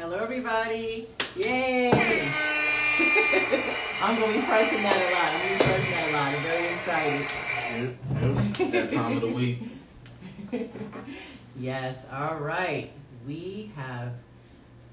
Hello, everybody. Yay! I'm going to be pricing that a lot. I'm going to be pressing that a lot. I'm very excited. Yep. That time of the week. Yes, all right. We have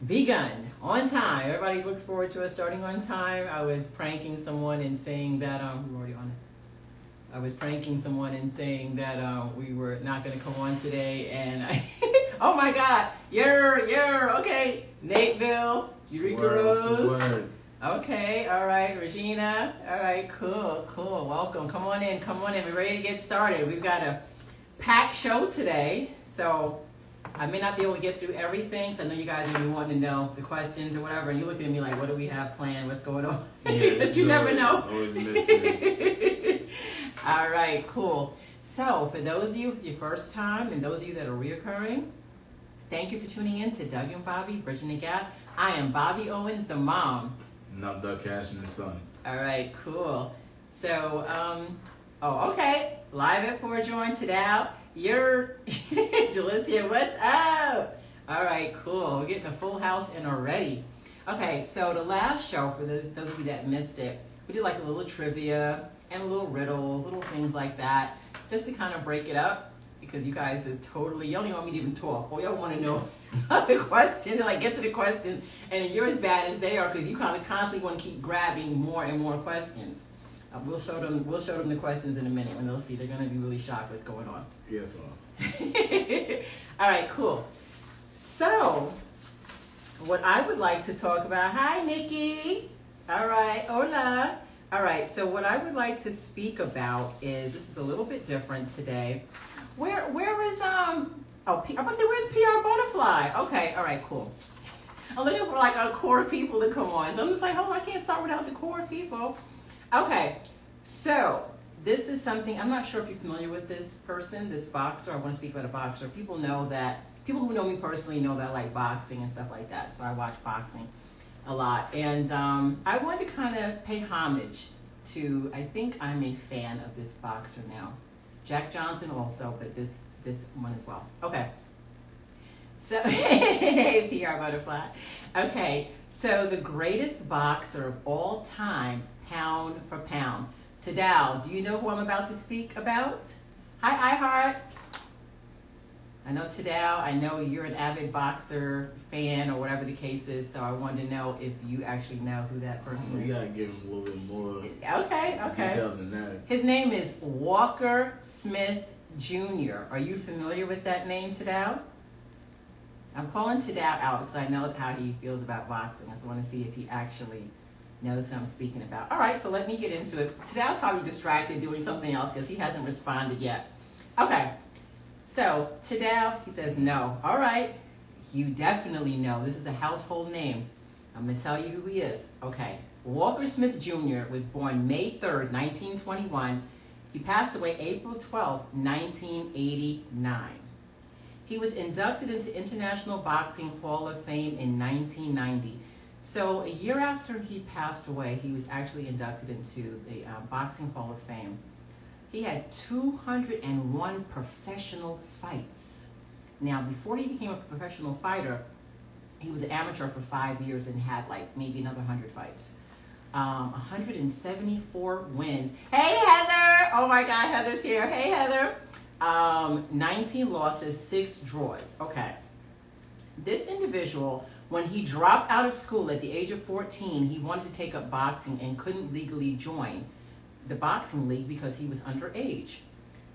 begun on time. Everybody looks forward to us starting on time. I was pranking someone and saying that, um, we're already on it. I was pranking someone and saying that um, we were not going to come on today, and I, oh my God, you're, you're, okay, Nateville, Eureka Word, what's the Rose. Okay, all right, Regina. All right, cool, cool. Welcome. Come on in, come on in. We're ready to get started. We've got a packed show today, so I may not be able to get through everything. So I know you guys are wanting to know the questions or whatever. And you're looking at me like, what do we have planned? What's going on? Yeah, because you never always- know. It's always a mystery. All right, cool. So, for those of you, it's your first time, and those of you that are reoccurring, thank you for tuning in to Doug and Bobby, Bridging the Gap. I am Bobby Owens, the mom. And I'm Doug Cash and the son. All right, cool. So, um, oh, okay. Live at Four Join today. You're Jalicia. What's up? All right, cool. We're getting a full house in already. Okay, so the last show for those those of you that missed it, we did like a little trivia and a little riddles, little things like that, just to kind of break it up because you guys is totally. y'all don't want me to even talk. All y'all want to know the questions, like get to the questions, and you're as bad as they are because you kind of constantly want to keep grabbing more and more questions. Uh, we'll show them. We'll show them the questions in a minute, and they'll see. They're gonna be really shocked what's going on. Yes, sir. All right, cool. So, what I would like to talk about. Hi, Nikki. All right, hola. All right. So, what I would like to speak about is this is a little bit different today. Where Where is um? Oh, P, I'm gonna say where's PR Butterfly? Okay. All right. Cool. I'm looking for like our core people to come on. So I'm just like, oh, I can't start without the core people. Okay. So this is something I'm not sure if you're familiar with this person, this boxer. I want to speak about a boxer. People know that people who know me personally know that I like boxing and stuff like that. So I watch boxing a lot, and um, I wanted to kind of pay homage to. I think I'm a fan of this boxer now, Jack Johnson also, but this this one as well. Okay. So, PR butterfly. Okay, so the greatest boxer of all time, pound for pound. Tadal, do you know who I'm about to speak about? Hi, iHeart. I know Tadal. I know you're an avid boxer fan or whatever the case is, so I wanted to know if you actually know who that person We is. We gotta give him a little bit more Okay, okay. details than that. His name is Walker Smith Jr. Are you familiar with that name, Tadal? I'm calling Tadal out because I know how he feels about boxing. I just want to see if he actually knows who I'm speaking about. All right, so let me get into it. Tadal's probably distracted doing something else because he hasn't responded yet. Okay, so Tadal, he says no. All right, you definitely know. This is a household name. I'm going to tell you who he is. Okay. Walker Smith Jr. was born May 3rd, 1921. He passed away April 12th, 1989. He was inducted into International Boxing Hall of Fame in 1990. So, a year after he passed away, he was actually inducted into the uh, Boxing Hall of Fame. He had 201 professional fights. Now, before he became a professional fighter, he was an amateur for five years and had like maybe another 100 fights. Um, 174 wins. Hey, Heather! Oh my God, Heather's here. Hey, Heather. Um, 19 losses, six draws. Okay. This individual, when he dropped out of school at the age of 14, he wanted to take up boxing and couldn't legally join the boxing league because he was underage.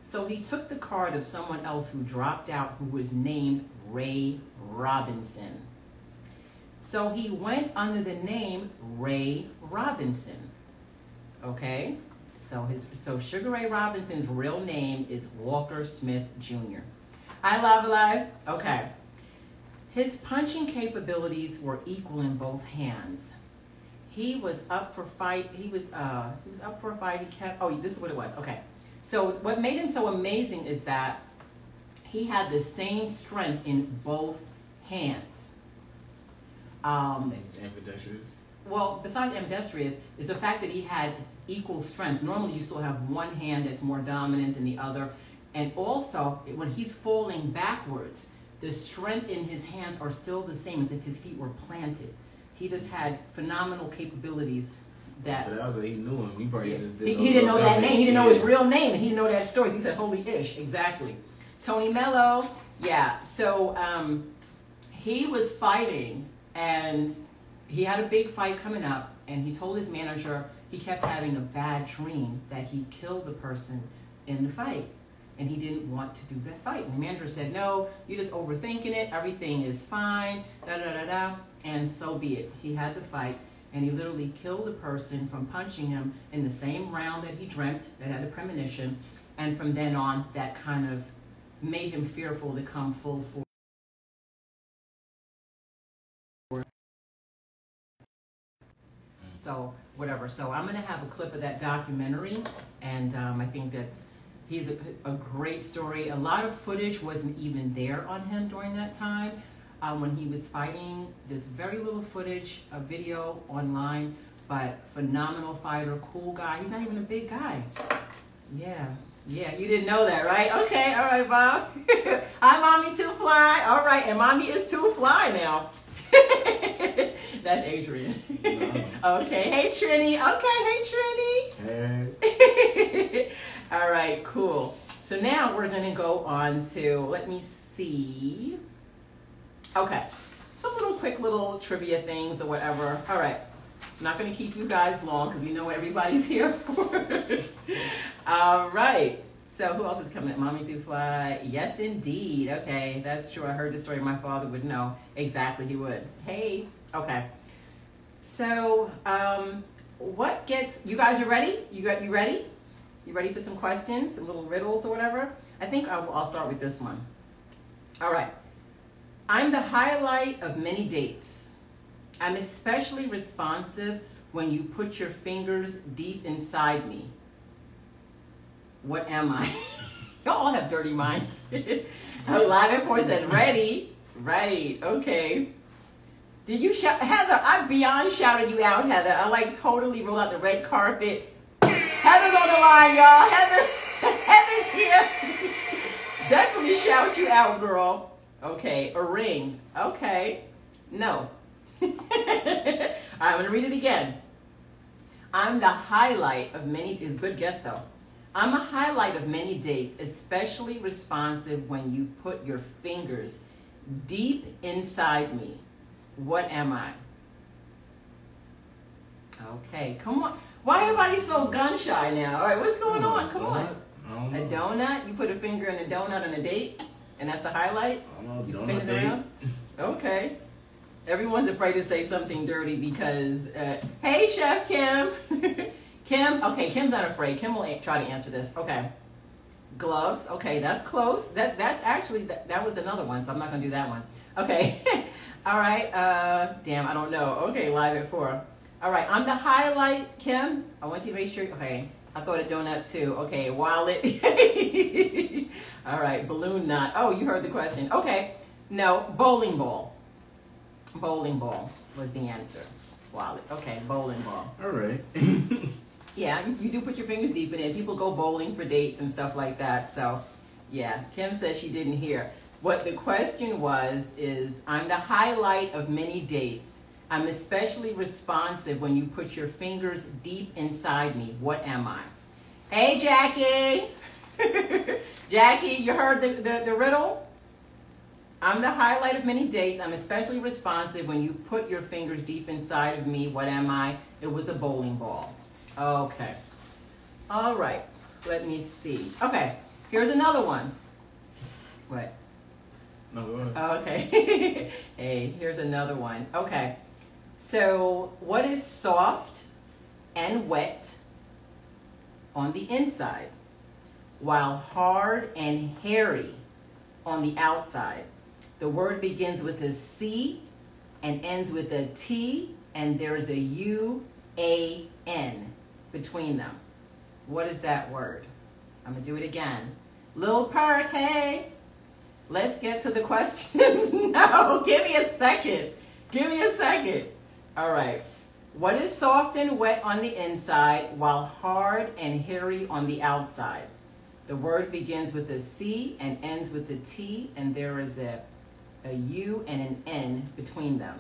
So he took the card of someone else who dropped out who was named Ray Robinson. So he went under the name Ray Robinson. Okay? So his so Sugar Ray Robinson's real name is Walker Smith Jr. I love life. Okay. His punching capabilities were equal in both hands. He was up for fight. He was uh he was up for a fight. He kept oh this is what it was. Okay. So what made him so amazing is that he had the same strength in both hands. Um, He's ambidextrous. well, besides ambidextrous, is the fact that he had equal strength. Normally, you still have one hand that's more dominant than the other, and also when he's falling backwards, the strength in his hands are still the same as if his feet were planted. He just had phenomenal capabilities that So that was like he knew him. He probably yeah. just didn't. he didn't know that name. He didn't know his real name. and He didn't know that story. He said, "Holy ish!" Exactly. Tony Mello. Yeah. So um, he was fighting, and he had a big fight coming up, and he told his manager he kept having a bad dream that he killed the person in the fight, and he didn't want to do that fight. And the manager said, "No, you're just overthinking it. Everything is fine." Da da da da. And so be it. He had the fight and he literally killed the person from punching him in the same round that he dreamt, that had a premonition, and from then on, that kind of made him fearful to come full force. So whatever. So I'm gonna have a clip of that documentary, and um, I think that's he's a, a great story. A lot of footage wasn't even there on him during that time um, when he was fighting. There's very little footage, a video online, but phenomenal fighter, cool guy. He's not even a big guy. Yeah, yeah, you didn't know that, right? Okay, all right, Bob. Hi, mommy, too fly. All right, and mommy is too fly now. That's Adrian. okay, hey Trini. Okay, hey Trini. Hey. All right, cool. So now we're going to go on to, let me see. Okay, some little quick little trivia things or whatever. All right, I'm not going to keep you guys long because we know what everybody's here for. All right. So who else is coming? At? Mommy Two Fly. Yes, indeed. Okay, that's true. I heard the story. My father would know exactly. He would. Hey. Okay. So, um, what gets you guys? You ready? You got you ready? You ready for some questions, some little riddles or whatever? I think I'll, I'll start with this one. All right. I'm the highlight of many dates. I'm especially responsive when you put your fingers deep inside me. What am I? Y'all all have dirty minds. Live and four said, ready. Right, okay. Did you shout? Heather, I beyond shouted you out, Heather. I like totally rolled out the red carpet. Heather's on the line, y'all. Heather, Heather's here. Definitely shout you out, girl. Okay, a ring. Okay. No. I'm to read it again. I'm the highlight of many, is good guess though. I'm a highlight of many dates, especially responsive when you put your fingers deep inside me. What am I? Okay, come on. Why everybody so gun shy now? All right, what's going on? Come on. I don't A donut? You put a finger in a donut on a date, and that's the highlight? Don't You know. spin it date. around? Okay. Everyone's afraid to say something dirty because, uh, hey, Chef Kim. Kim, okay, Kim's not afraid. Kim will a- try to answer this. Okay. Gloves, okay, that's close. That That's actually, that, that was another one, so I'm not going to do that one. Okay. All right. Uh, damn, I don't know. Okay, live at four. All right, I'm the highlight, Kim. I want you to make sure. Okay, I thought a donut too. Okay, wallet. All right, balloon knot. Oh, you heard the question. Okay, no, bowling ball. Bowling ball was the answer. Wallet. Okay, bowling ball. All right. Yeah, you, you do put your fingers deep in it. People go bowling for dates and stuff like that. So, yeah, Kim says she didn't hear. What the question was is I'm the highlight of many dates. I'm especially responsive when you put your fingers deep inside me. What am I? Hey, Jackie. Jackie, you heard the, the, the riddle? I'm the highlight of many dates. I'm especially responsive when you put your fingers deep inside of me. What am I? It was a bowling ball. Okay. All right. Let me see. Okay. Here's another one. What? no, go ahead. Okay. hey, here's another one. Okay. So, what is soft and wet on the inside, while hard and hairy on the outside? The word begins with a C and ends with a T, and there's a U A N between them. What is that word? I'm gonna do it again. Lil Perk, hey. Let's get to the questions. no, give me a second. Give me a second. All right. What is soft and wet on the inside while hard and hairy on the outside? The word begins with a C and ends with a T, and there is a a U and an N between them.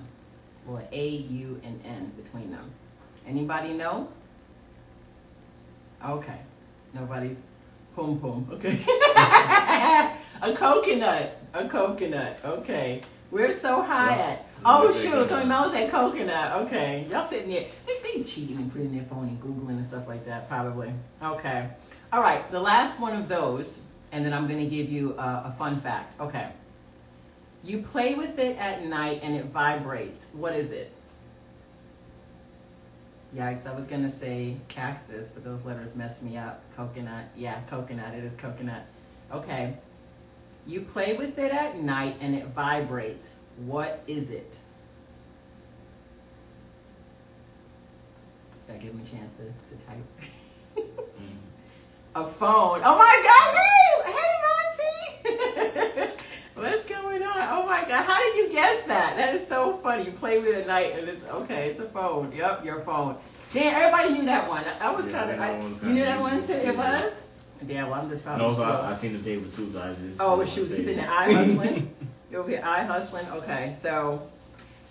Well, A, U, and N between them. Anybody know? Okay. Nobody's pum pum. Okay. a coconut. A coconut. Okay. We're so high at. Oh shoot, Tony Mello said coconut. Okay. Y'all sitting there. They, they cheating and putting their phone and Googling and stuff like that, probably. Okay. All right. The last one of those, and then I'm going to give you a, a fun fact. Okay. You play with it at night and it vibrates. What is it? Yikes, I was gonna say cactus, but those letters messed me up. Coconut. Yeah, coconut. It is coconut. Okay. You play with it at night and it vibrates. What is it? Gotta give him a chance to, to type. mm. A phone. Oh my god, hey! Hey, Monty! What's going on? Oh my god, how did you guess that? That is so funny. You play with it at night and it's okay, it's a phone. Yep, your phone. Damn, everybody knew that one. I was yeah, kind of. You knew that one too. It was. Yeah, well, I'm just probably. No, so I, I, seen the paper too, so I just. Oh, shoot, he's in the eye hustling. You'll be eye hustling. Okay, so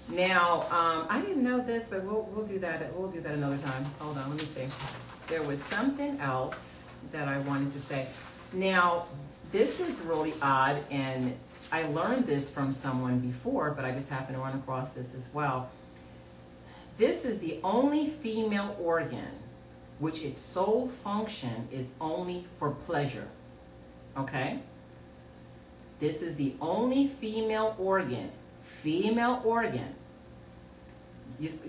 now um, I didn't know this, but we'll we'll do that. We'll do that another time. Hold on, let me see. There was something else that I wanted to say. Now, this is really odd, and I learned this from someone before, but I just happened to run across this as well. This is the only female organ which its sole function is only for pleasure. Okay? This is the only female organ, female organ.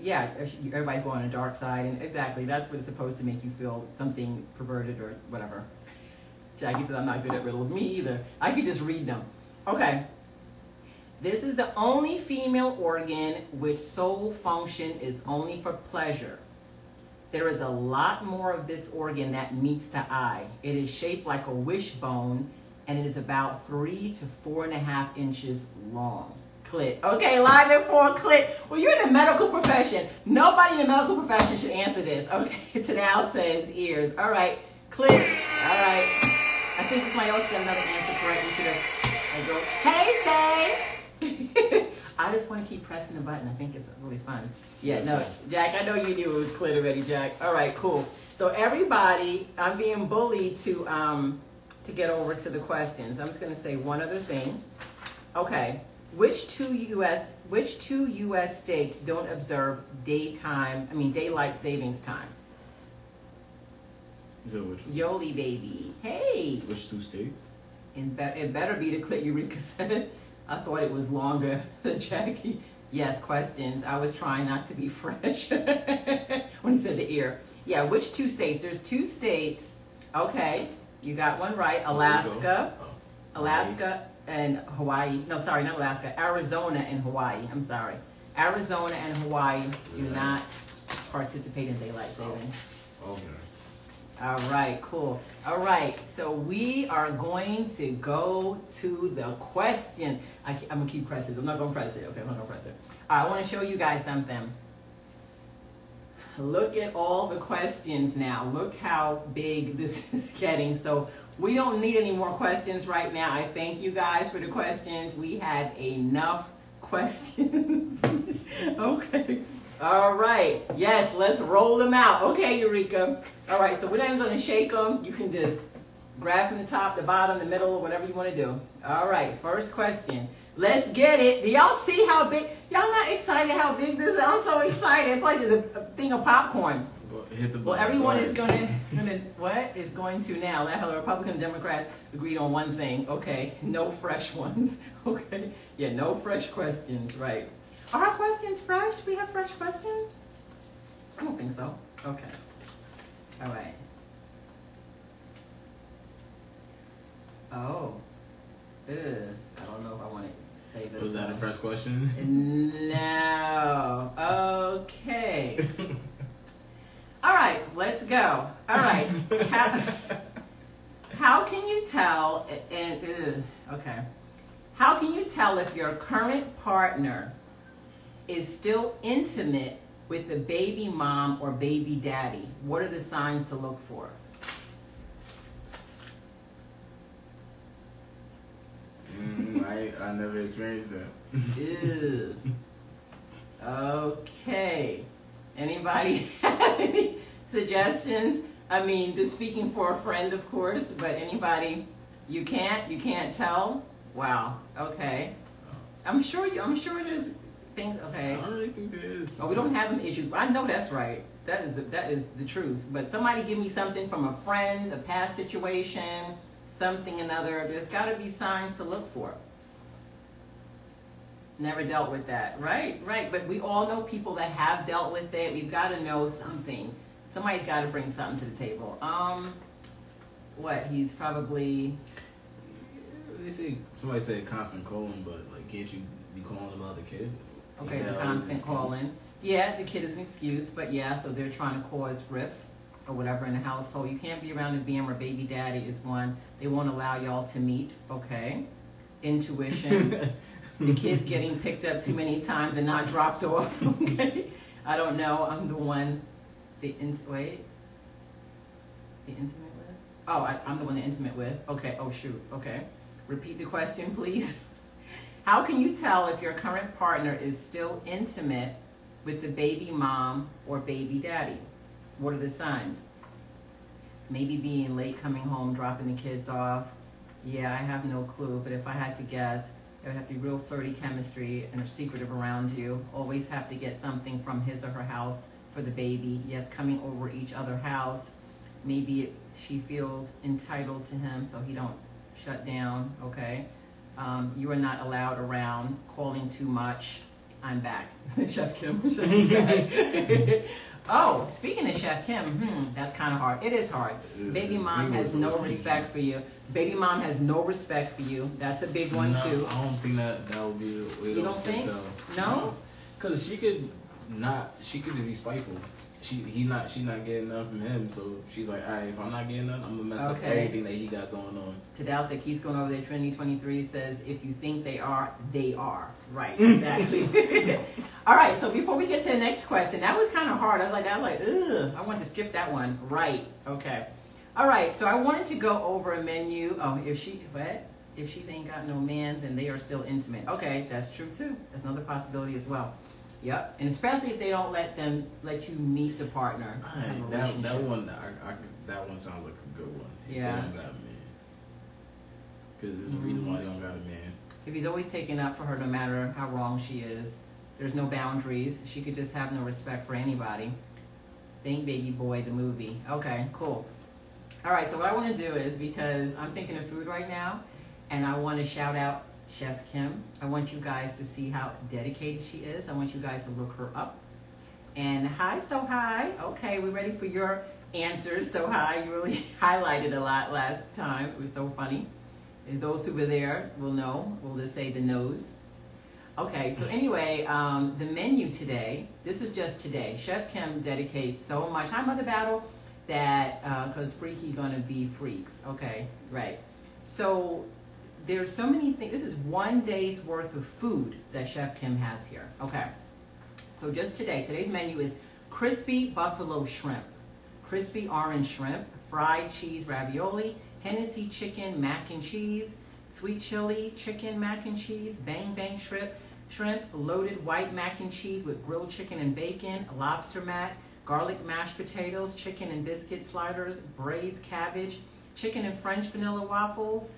yeah, uh, everybody's going on the dark side, and exactly, that's what it's supposed to make you feel something perverted or whatever. Jackie says I'm not good at riddles. Me either. I could just read them. Okay. This is the only female organ which sole function is only for pleasure. There is a lot more of this organ that meets the eye. It is shaped like a wishbone and it is about three to four and a half inches long. Clit. Okay, live at four clit. Well, you're in the medical profession. Nobody in the medical profession should answer this. Okay, Tadal says ears. All right, clit. All right. I think somebody else got another answer correct. We should have. Hey, say. I just want to keep pressing the button. I think it's really fun. Yeah, no, Jack, I know you knew it was clear already, Jack. All right, cool. So everybody, I'm being bullied to um to get over to the questions. I'm just going to say one other thing. Okay, which two U.S. which two U.S. states don't observe daytime? I mean daylight savings time. So which one? Yoli baby. Hey. Which two states? And be- it better be the clip Eureka said. I thought it was longer than Jackie. Yes, questions. I was trying not to be fresh when he said the ear. Yeah, which two states? There's two states. Okay, you got one right. Alaska, oh. Alaska and Hawaii. No, sorry, not Alaska. Arizona and Hawaii. I'm sorry. Arizona and Hawaii do not participate in daylight saving. Oh, okay. All right, cool. All right, so we are going to go to the question. I am gonna keep pressing. I'm not gonna press it. Okay, I'm not gonna press it. I want to show you guys something. Look at all the questions now. Look how big this is getting. So we don't need any more questions right now. I thank you guys for the questions. We had enough questions. okay. All right. Yes, let's roll them out. Okay, Eureka. All right, so we're not even going to shake them. You can just grab from the top, the bottom, the middle, whatever you want to do. All right, first question. Let's get it. Do y'all see how big? Y'all not excited how big this is? I'm so excited. It's like there's a, a thing of popcorn. Well, hit the well everyone is gonna, gonna what is going to now? Let the Republican Democrats agreed on one thing. Okay, no fresh ones. Okay, yeah, no fresh questions. Right. Are our questions fresh? Do we have fresh questions? I don't think so. Okay. All right. Oh. Ugh. I don't know if I want to say this. Was that a fresh question? No. Okay. All right, let's go. All right. how, how can you tell? And, and okay. How can you tell if your current partner is still intimate with the baby mom or baby daddy? What are the signs to look for? Mm, I, I never experienced that. Ew. Okay. Anybody have any suggestions? I mean, just speaking for a friend, of course, but anybody, you can't, you can't tell? Wow. Okay. I'm sure you, I'm sure there's things, I okay. don't really think there is. Oh, we don't have them issues. I know that's right. That is the, that is the truth. But somebody give me something from a friend, a past situation, something another. There's got to be signs to look for. Never dealt with that. Right, right. But we all know people that have dealt with it. We've got to know something. Somebody's got to bring something to the table. Um, what? He's probably They say somebody said constant calling, but like, can't you be calling about the kid? Okay, the constant calling. Yeah, the kid is an excuse, but yeah, so they're trying to cause rift or whatever in the household. You can't be around a BM or baby daddy is one. They won't allow y'all to meet, okay? Intuition. the kid's getting picked up too many times and not dropped off, okay? I don't know, I'm the one, the, in, wait. The intimate with? Oh, I, I'm the one they're intimate with. Okay, oh shoot, okay. Repeat the question, please. How can you tell if your current partner is still intimate with the baby mom or baby daddy? What are the signs? Maybe being late coming home, dropping the kids off. Yeah, I have no clue, but if I had to guess, it would have to be real flirty chemistry and secretive around you. Always have to get something from his or her house for the baby. Yes, coming over each other house. Maybe she feels entitled to him, so he don't shut down. Okay. Um, you are not allowed around, calling too much. I'm back. Chef Kim. Chef Kim back. oh, speaking of Chef Kim, hmm, that's kind of hard. It is hard. Baby mom has no so respect for you. Baby mom has no respect for you. That's a big one No, too. I don't think that that would be. a You don't think? tell. No? Cause she could not. She could just be spiteful. She he not. She not getting enough from him. So she's like, all right, if I'm not getting enough, I'm gonna mess up Okay. everything that he got going on. Tadal said keeps going over there. Trinity 23 says, if you think they are, they are. Right, exactly. All right, so before we get to the next question, that was kind of hard. I was like, I was like, ugh, I wanted to skip that one. Right, okay. All right, so I wanted to go over a menu. Oh, if she, what? If she ain't got no man, then they are still intimate. Okay, that's true too. That's another possibility as well. Yep, and especially if they don't let them let you meet the partner. All have a right, that that one. I, I, that one sounds like a good one. Yeah. They don't got a man. Cause there's a reason why they don't got a man. If he's always taking up for her no matter how wrong she is, there's no boundaries. She could just have no respect for anybody. Think Baby Boy, the movie. Okay, cool. All right, so what I want to do is because I'm thinking of food right now, and I want to shout out Chef Kim. I want you guys to see how dedicated she is. I want you guys to look her up. And hi, so hi. Okay, we're ready for your answers. So hi, you really highlighted a lot last time. It was so funny. And those who were there will know. We'll just say the nose. Okay, so anyway, um, the menu today, this is just today. Chef Kim dedicates so much. Hi, Mother Battle. That, because Freaky gonna be freaks. Okay, right. So there's so many things. This is one day's worth of food that Chef Kim has here. Okay. So just today, today's menu is crispy buffalo shrimp, crispy orange shrimp, fried cheese ravioli, Hennessy chicken mac and cheese, sweet chili chicken mac and cheese, bang bang shrimp, shrimp, loaded white mac and cheese with grilled chicken and bacon, lobster mac, garlic mashed potatoes, chicken and biscuit sliders, braised cabbage, chicken and French vanilla waffles,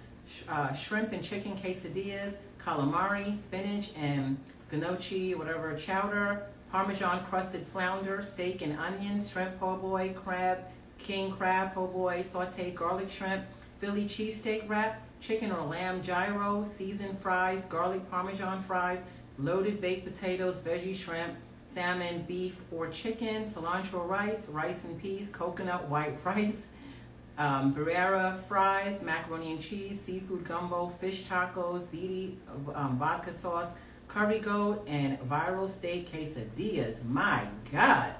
uh, shrimp and chicken quesadillas, calamari, spinach and gnocchi, whatever, chowder, parmesan crusted flounder, steak and onions, shrimp po' boy, crab, king crab po' boy, sauteed garlic shrimp, Philly cheesesteak wrap, chicken or lamb gyro, seasoned fries, garlic parmesan fries, loaded baked potatoes, veggie shrimp, salmon, beef or chicken, cilantro rice, rice and peas, coconut white rice, um, birria fries, macaroni and cheese, seafood gumbo, fish tacos, ziti, um, vodka sauce, curry goat, and viral steak quesadillas. My God.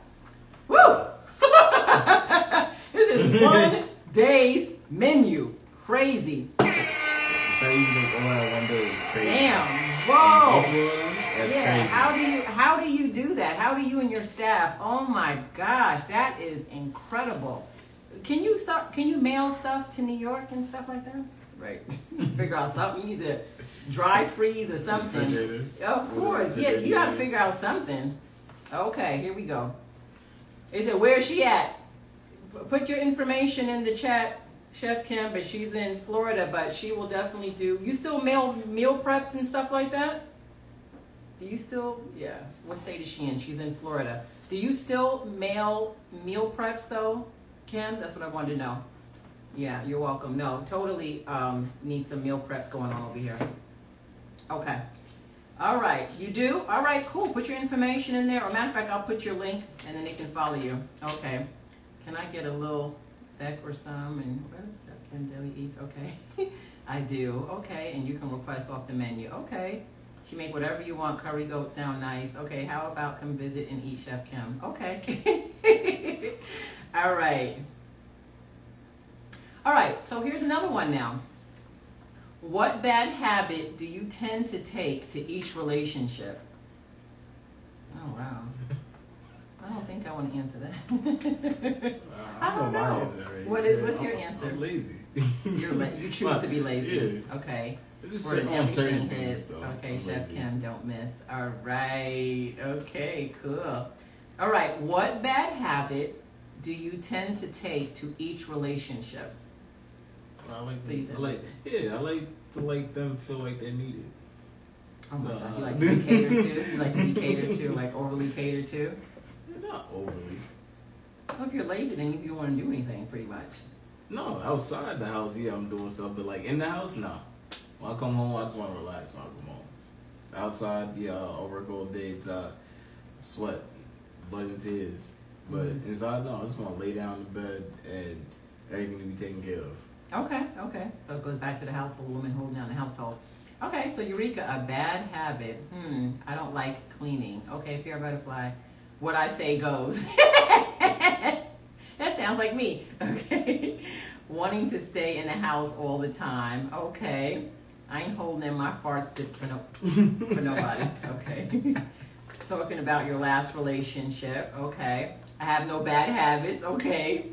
Woo! this is one day's menu. Crazy. Fact you make that one day is crazy. Damn. Whoa. both of them, That's yeah, crazy. how do you how do you do that? How do you and your staff? Oh my gosh, that is incredible. Can you start? Can you mail stuff to New York and stuff like that? right. figure out something. You need to dry freeze or something. Of course, yeah. You got to figure out something. Okay, here we go. Is it where is she at? Put your information in the chat, Chef Kim. But she's in Florida, but she will definitely do. You still mail meal preps and stuff like that? Do you still? Yeah. What state is she in? She's in Florida. Do you still mail meal preps though, Kim? That's what I wanted to know. Yeah, you're welcome. No, totally um, need some meal preps going on over here. Okay. All right, you do? All right, cool. Put your information in there. Or matter of fact, I'll put your link and then they can follow you. Okay. Can I get a little Beck or some and what? Kim Deli Eats? Okay. I do. Okay, and you can request off the menu. Okay. She make whatever you want. Curry goat sound nice. Okay, how about come visit and eat Chef Kim? Okay. All right. All right, so here's another one now. What bad habit do you tend to take to each relationship? Oh, wow. I don't think I want to answer that. Uh, I I don't know my know. answer already. What is- what's I'm- your answer? I'm lazy. You're la- you choose to be lazy. Yeah. Okay. Just For certain- on certain things. So Okay, I'm Chef lazy. Kim, don't miss. All right. Okay, cool. All right. What bad habit do you tend to take to each relationship? I like, them, I like, yeah, I like to like them feel like they're needed. Oh my No. God, you like to be catered to? You like to be catered to, like overly catered to? Not overly. Well, if you're lazy, then you don't want to do anything, pretty much. No, outside the house, yeah, I'm doing stuff, but like in the house, no. When I come home, I just want to relax when I come home. Outside, yeah, I'll work all day to uh, sweat, blood and tears. But Mhm. inside, no, I just want to lay down in bed and everything to be taken care of. Okay, okay. So it goes back to the household, woman holding down the household. Okay, so Eureka, a bad habit. Hmm, I don't like cleaning. Okay, fear butterfly. What I say goes. that sounds like me. Okay. Wanting to stay in the house all the time. Okay. I ain't holding in my farts to, for, no, for nobody. Okay. Talking about your last relationship. Okay. I have no bad habits. Okay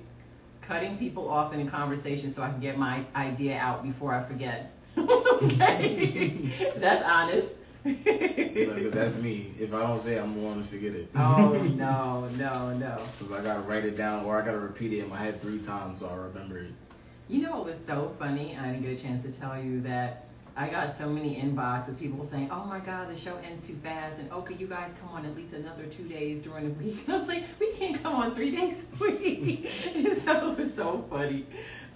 cutting people off in a conversation so I can get my idea out before I forget. okay, that's honest. Because that's me. If I don't say it, I'm going to forget it. oh no, no, no! So I gotta write it down or I gotta repeat it in my head three times so I remember it. You know what was so funny, and I didn't get a chance to tell you that I got so many inboxes, people saying, "Oh my God, the show ends too fast," and "Oh, could you guys come on at least another two days during the week?" I was like, "We can't come on three days a week." so it was so funny.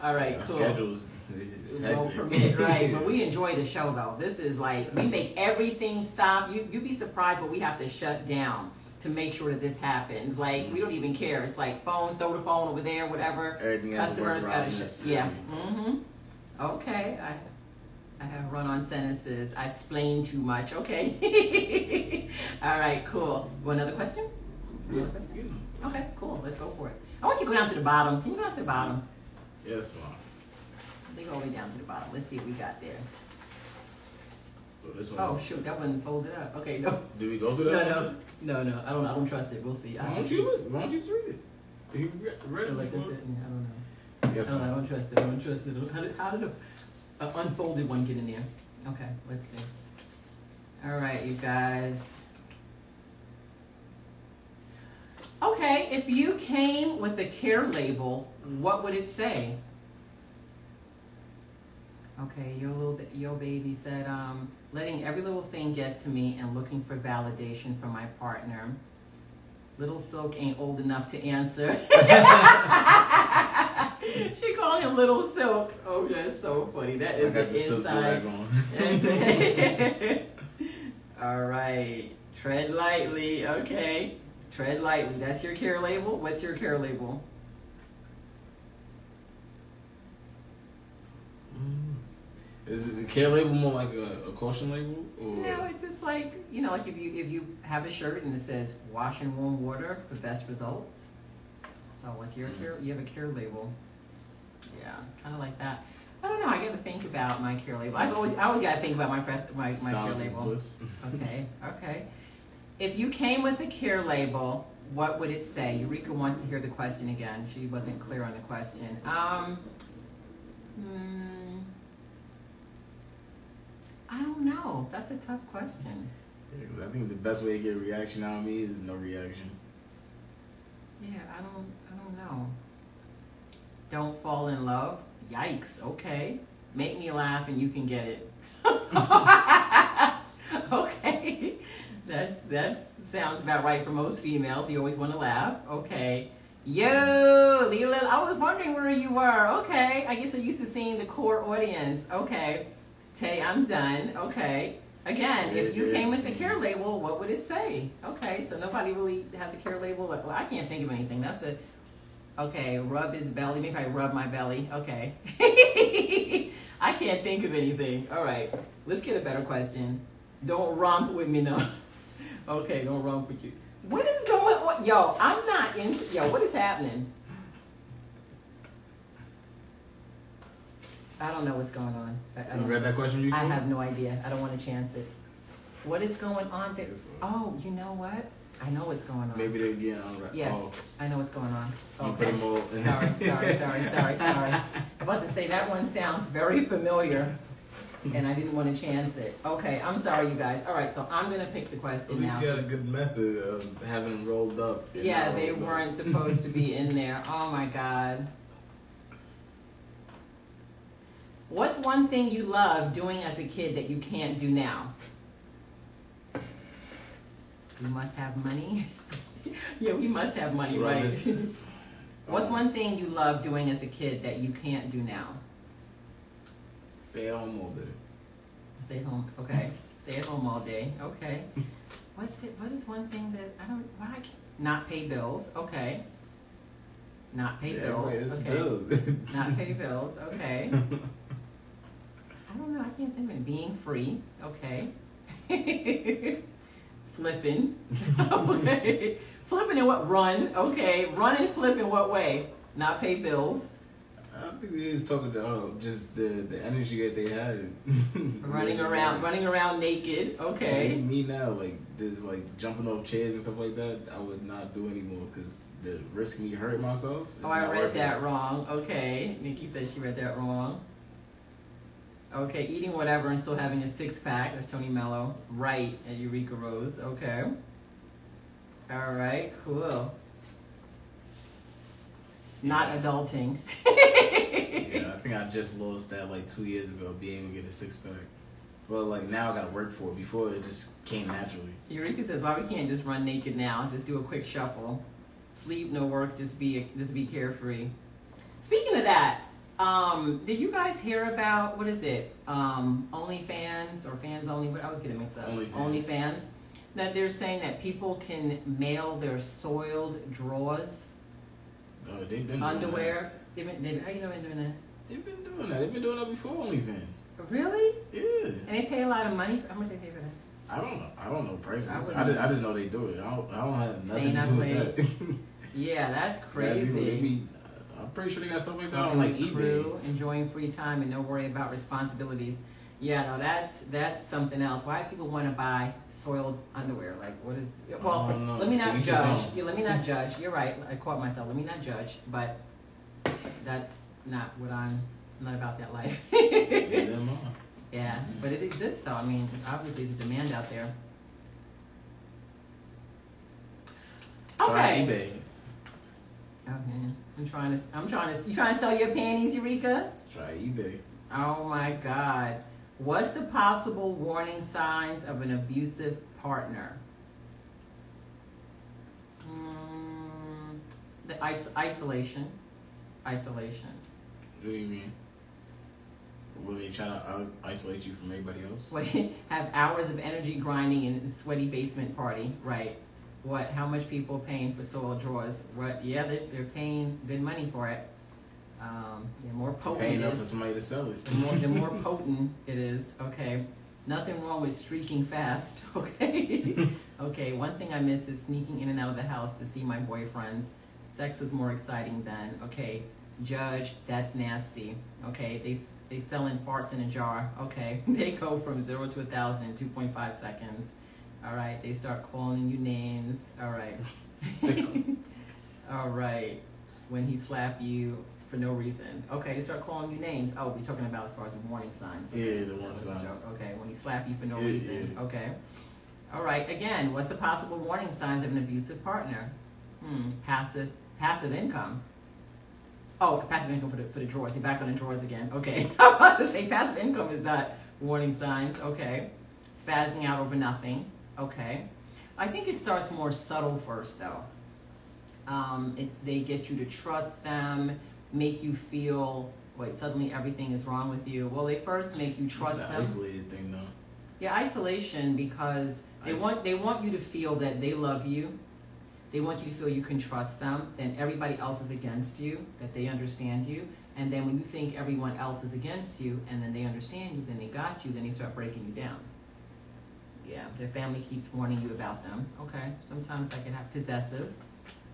All right, My cool. schedule's Don't permit, right? But we enjoy the show though. This is like we make everything stop. You you'd be surprised what we have to shut down to make sure that this happens. Like we don't even care. It's like phone, throw the phone over there, whatever. Everything to Customers gotta shut. Yeah. Mm-hmm. Okay. I I have run on sentences. I explain too much. Okay. All right. Cool. Want another question? Another question? Okay. Cool. Let's go for it. I want you to go down to the bottom. Can you go down to the bottom? Yes, mom. They go all the way down to the bottom. Let's see what we got there. Oh, this one. Oh shoot, that wasn't folded up. Okay, no, Did we go through that? no, one? no, no. I don't, I don't trust it. We'll see. I Why don't you look? Why don't you just read it? If you read, I it like before. I don't know. Yes, I don't, I don't trust it. I don't trust it. How did, how did a, a unfolded one get in there? Okay, let's see. All right, you guys. Okay, if you came with a care label, what would it say? Okay, your little your baby said, um, letting every little thing get to me and looking for validation from my partner. Little Silk ain't old enough to answer. called him Little Silk. Oh, that's so funny. That is the the inside. All right, tread lightly. Okay, tread lightly. That's your care label. What's your care label? Mm. Is it the care label more like a, a caution label? Or No, it's just like you know, like if you if you have a shirt and it says "wash in warm water for best results." So like your care, you have a care label. Yeah, kind of like that. I don't know. I got to think about my care label. I always, I always got to think about my press, my, my care label. Okay, okay. If you came with a care label, what would it say? Eureka wants to hear the question again. She wasn't clear on the question. Um, hmm, I don't know. That's a tough question. I think the best way to get a reaction out of me is no reaction. Yeah, I don't. I don't know. Don't fall in love. Yikes. Okay. Make me laugh and you can get it. okay. That's that sounds about right for most females. You always want to laugh. Okay. Yo, Leela, I was wondering where you were. Okay. I guess I'm used to seeing the core audience. Okay. Tay, I'm done. Okay. Again, if you came with the care label, what would it say? Okay, so nobody really has a care label. Well, I can't think of anything. That's the okay. Rub his belly. Maybe I rub my belly. Okay. I can't think of anything. All right, let's get a better question. Don't romp with me, no. okay, don't romp with you. What is going on? Yo, I'm not in. Yo, what is happening? I don't know what's going on. I, I You read that question before? I have no idea. I don't want to chance it. What is going on there? Oh, you know what? I know what's going on. Maybe they're getting on right. Yeah. Oh, I know what's going on. you put Okay. them all in. Sorry, sorry, sorry, sorry, sorry. I'm about to say that one sounds very familiar, and I didn't want to chance it. Okay, I'm sorry, you guys. All right, so I'm gonna pick the question At least now. you got a good method of having them rolled up. Yeah, they up. weren't supposed to be in there. Oh my god. What's one thing you love doing as a kid that you can't do now? You must have money. yeah, we must have money, Well, right? this- What's one thing you love doing as a kid that you can't do now? Stay at home all day. Stay home, okay. Stay at home all day, okay. What's it, what is one thing that I don't why I can't not pay bills, okay. Not pay Yeah, bills, okay. bills. Not pay bills, okay. I don't know, I can't think of it. Being free, okay. Flipping, okay. Flipping in what? Run, okay. Run and flip in what way? Not pay bills. I think they was talking to uh, just the the energy that they had. Running around, like- running around naked, okay. Me now, like this, like jumping off chairs and stuff like that, I would not do anymore because the risk me hurt myself. Oh, I read it. that wrong. Okay, Nikki said she read that wrong. Okay, eating whatever and still having a six pack. That's Tony Mello. Right at Eureka Rose. Okay. All right, cool. Not adulting. Yeah, I think I just lost that like two years ago, being able to get a six pack. But like now, I gotta work for it. Before it just came naturally. Eureka says, "Why we can't just run naked now? Just do a quick shuffle. Sleep, no work. Just be, just be carefree." Speaking of that, um, did you guys hear about what is it? Um, OnlyFans or Fans Only? What I was getting mixed up. OnlyFans. OnlyFans. That they're saying that people can mail their soiled drawers, Oh, they've been doing underwear. They've been, they, how you know they're doing that? They've been doing that. They've been doing that before OnlyFans. Really? Yeah. And they pay a lot of money. For, how much they pay for that? I don't know. I don't know prices. I I, just, I just know they do it. I don't, I don't have nothing Saying to do with that. Yeah, that's That's people, they crazy. be- I'm pretty sure they got stuff like that on like with eBay. crew, enjoying free time and no worry about responsibilities. Yeah, no, that's that's something else. Why do people want to buy soiled underwear? Like, what is? Well, I don't know. let me not judge. Yeah, let me not judge. You're right. I caught myself. Let me not judge. But that's not what I'm. Not about that life. Yeah, yeah, but it exists though. I mean, obviously there's a demand out there. Okay. eBay. Okay. I'm trying to. I'm trying to. You trying to sell your panties, Eureka? Try eBay. Oh my God. What's the possible warning signs of an abusive partner? Mm, the is- isolation. Isolation. What do you mean? Will they try to uh, isolate you from everybody else? Have hours of energy grinding in sweaty basement party. Right. What? How much people paying for soiled drawers? What? Yeah, they're, they're paying good money for it. Um, the more potent Paying enough for is, somebody to sell it. the more the more potent it is. Okay, nothing wrong with streaking fast. Okay, okay. One thing I miss is sneaking in and out of the house to see my boyfriends. Sex is more exciting than, Okay, judge, that's nasty. Okay, they they selling farts in a jar. Okay, they go from zero to a thousand in two point five seconds. All right, they start calling you names. All right, all right. When he slap you, for no reason. Okay, they start calling you names. Oh, we're talking about as far as the warning signs. Yeah, the warning signs. Okay, when he slap you for no Yeah, reason. yeah. Okay. All right. Again, what's the possible warning signs of an abusive partner? Hmm. Passive passive income. Oh, passive income for the for the drawers. He's back on the drawers again. Okay. I was about to say passive income is not warning signs. Okay. Spazzing out over nothing. Okay. I think it starts more subtle first though. Um, it's they get you to trust them, make you feel wait suddenly everything is wrong with you. Well, they first make you trust it's them. isolated thing though. Yeah, isolation because they Iso- want they want you to feel that they love you. They want you to feel you can trust them. Then everybody else is against you. That they understand you. And then when you think everyone else is against you, and then they understand you, then they got you. Then they start breaking you down. Yeah, their family keeps warning you about them. Okay, sometimes I can have possessive.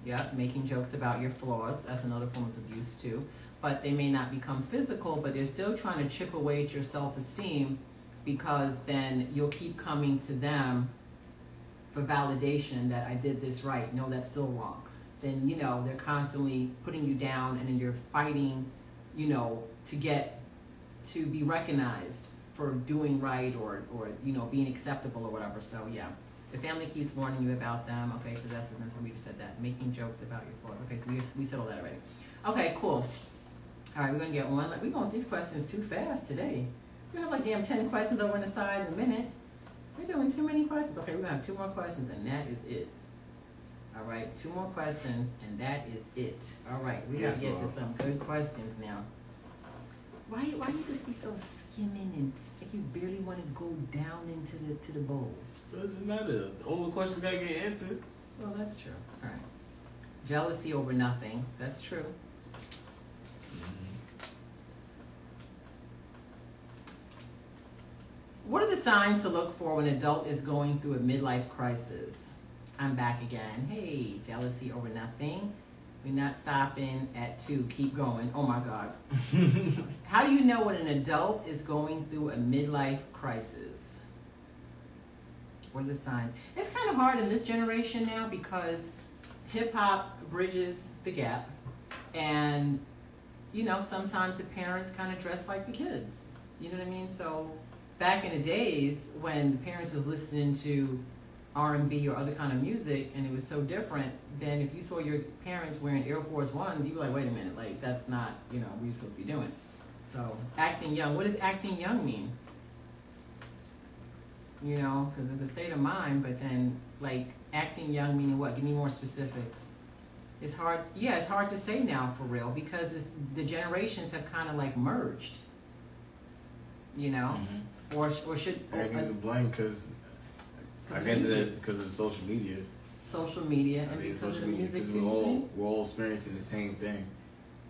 Yeah, making jokes about your flaws. That's another form of abuse too. But they may not become physical, but they're still trying to chip away at your self-esteem because then you'll keep coming to them for validation that I did this right. No, that's still wrong. Then, you know, they're constantly putting you down and then you're fighting, you know, to get to be recognized for doing right or, or you know, being acceptable or whatever. So, yeah. The family keeps warning you about them. Okay, possessiveness, we just said that. Making jokes about your flaws. Okay, so we, we settled that already. Okay, cool. All right, we're gonna get one. Like, we're going with these questions too fast today. We have like damn ten questions over on the side in a minute. We're doing too many questions. Okay, we're gonna have two more questions and that is it. All right, two more questions and that is it. All right, we gotta Yes, get to some good questions now. Why why you just be so skimming and like you barely want to go down into the to the bowl? Doesn't matter. All the questions gotta get answered. Well, that's true. All right. Jealousy over nothing. That's true. Mm-hmm. What are the signs to look for when an adult is going through a midlife crisis? I'm back again. Hey, jealousy over nothing. We're not stopping at two. Keep going. Oh my God. How do you know when an adult is going through a midlife crisis? What are the signs? It's kind of hard in this generation now because hip hop bridges the gap. And, you know, sometimes the parents kind of dress like the kids. You know what I mean? So back in the days when the parents was listening to R&B or other kind of music and it was so different, than if you saw your parents wearing Air Force Ones, you were like, wait a minute, like that's not, you know, what you're supposed to be doing. So acting young, what does acting young mean? You know, because it's a state of mind, but then like acting young meaning what? Give me more specifics. It's hard, yeah, it's hard to say now for real because it's, the generations have kind of like merged. You know, Mhm. or or should I guess it's blank because I guess it because of social media. social media I and think because social of the media music because we're all we're all experiencing the same thing.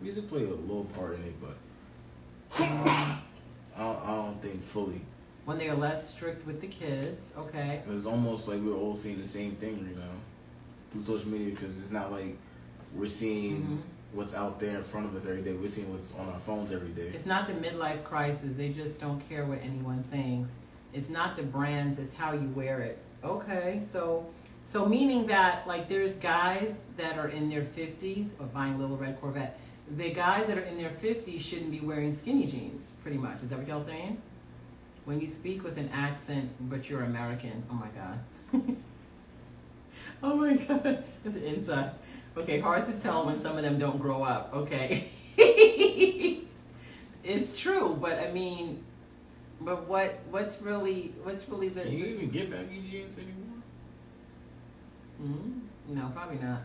Music play a little part in it, but I don't, I don't think fully. When they are less strict with the kids, okay. It's almost like we're all seeing the same thing right now through social media because it's not like we're seeing Mhm. what's out there in front of us every day. We're seeing what's on our phones every day. It's not the midlife crisis. They just don't care what anyone thinks. It's not the brands. It's how you wear it. Okay, so so meaning that like there's guys that are in their 50s or buying little red Corvette. The guys that are in their 50s shouldn't be wearing skinny jeans. Pretty much. Is that what y'all saying? When you speak with an accent, but you're American. Oh my god. oh my god. That's an insight. Okay, hard to tell when some of them don't grow up. Okay. it's true, but I mean, but what what's really what's really the Can you even get baggy jeans anymore? Mhm. no probably not.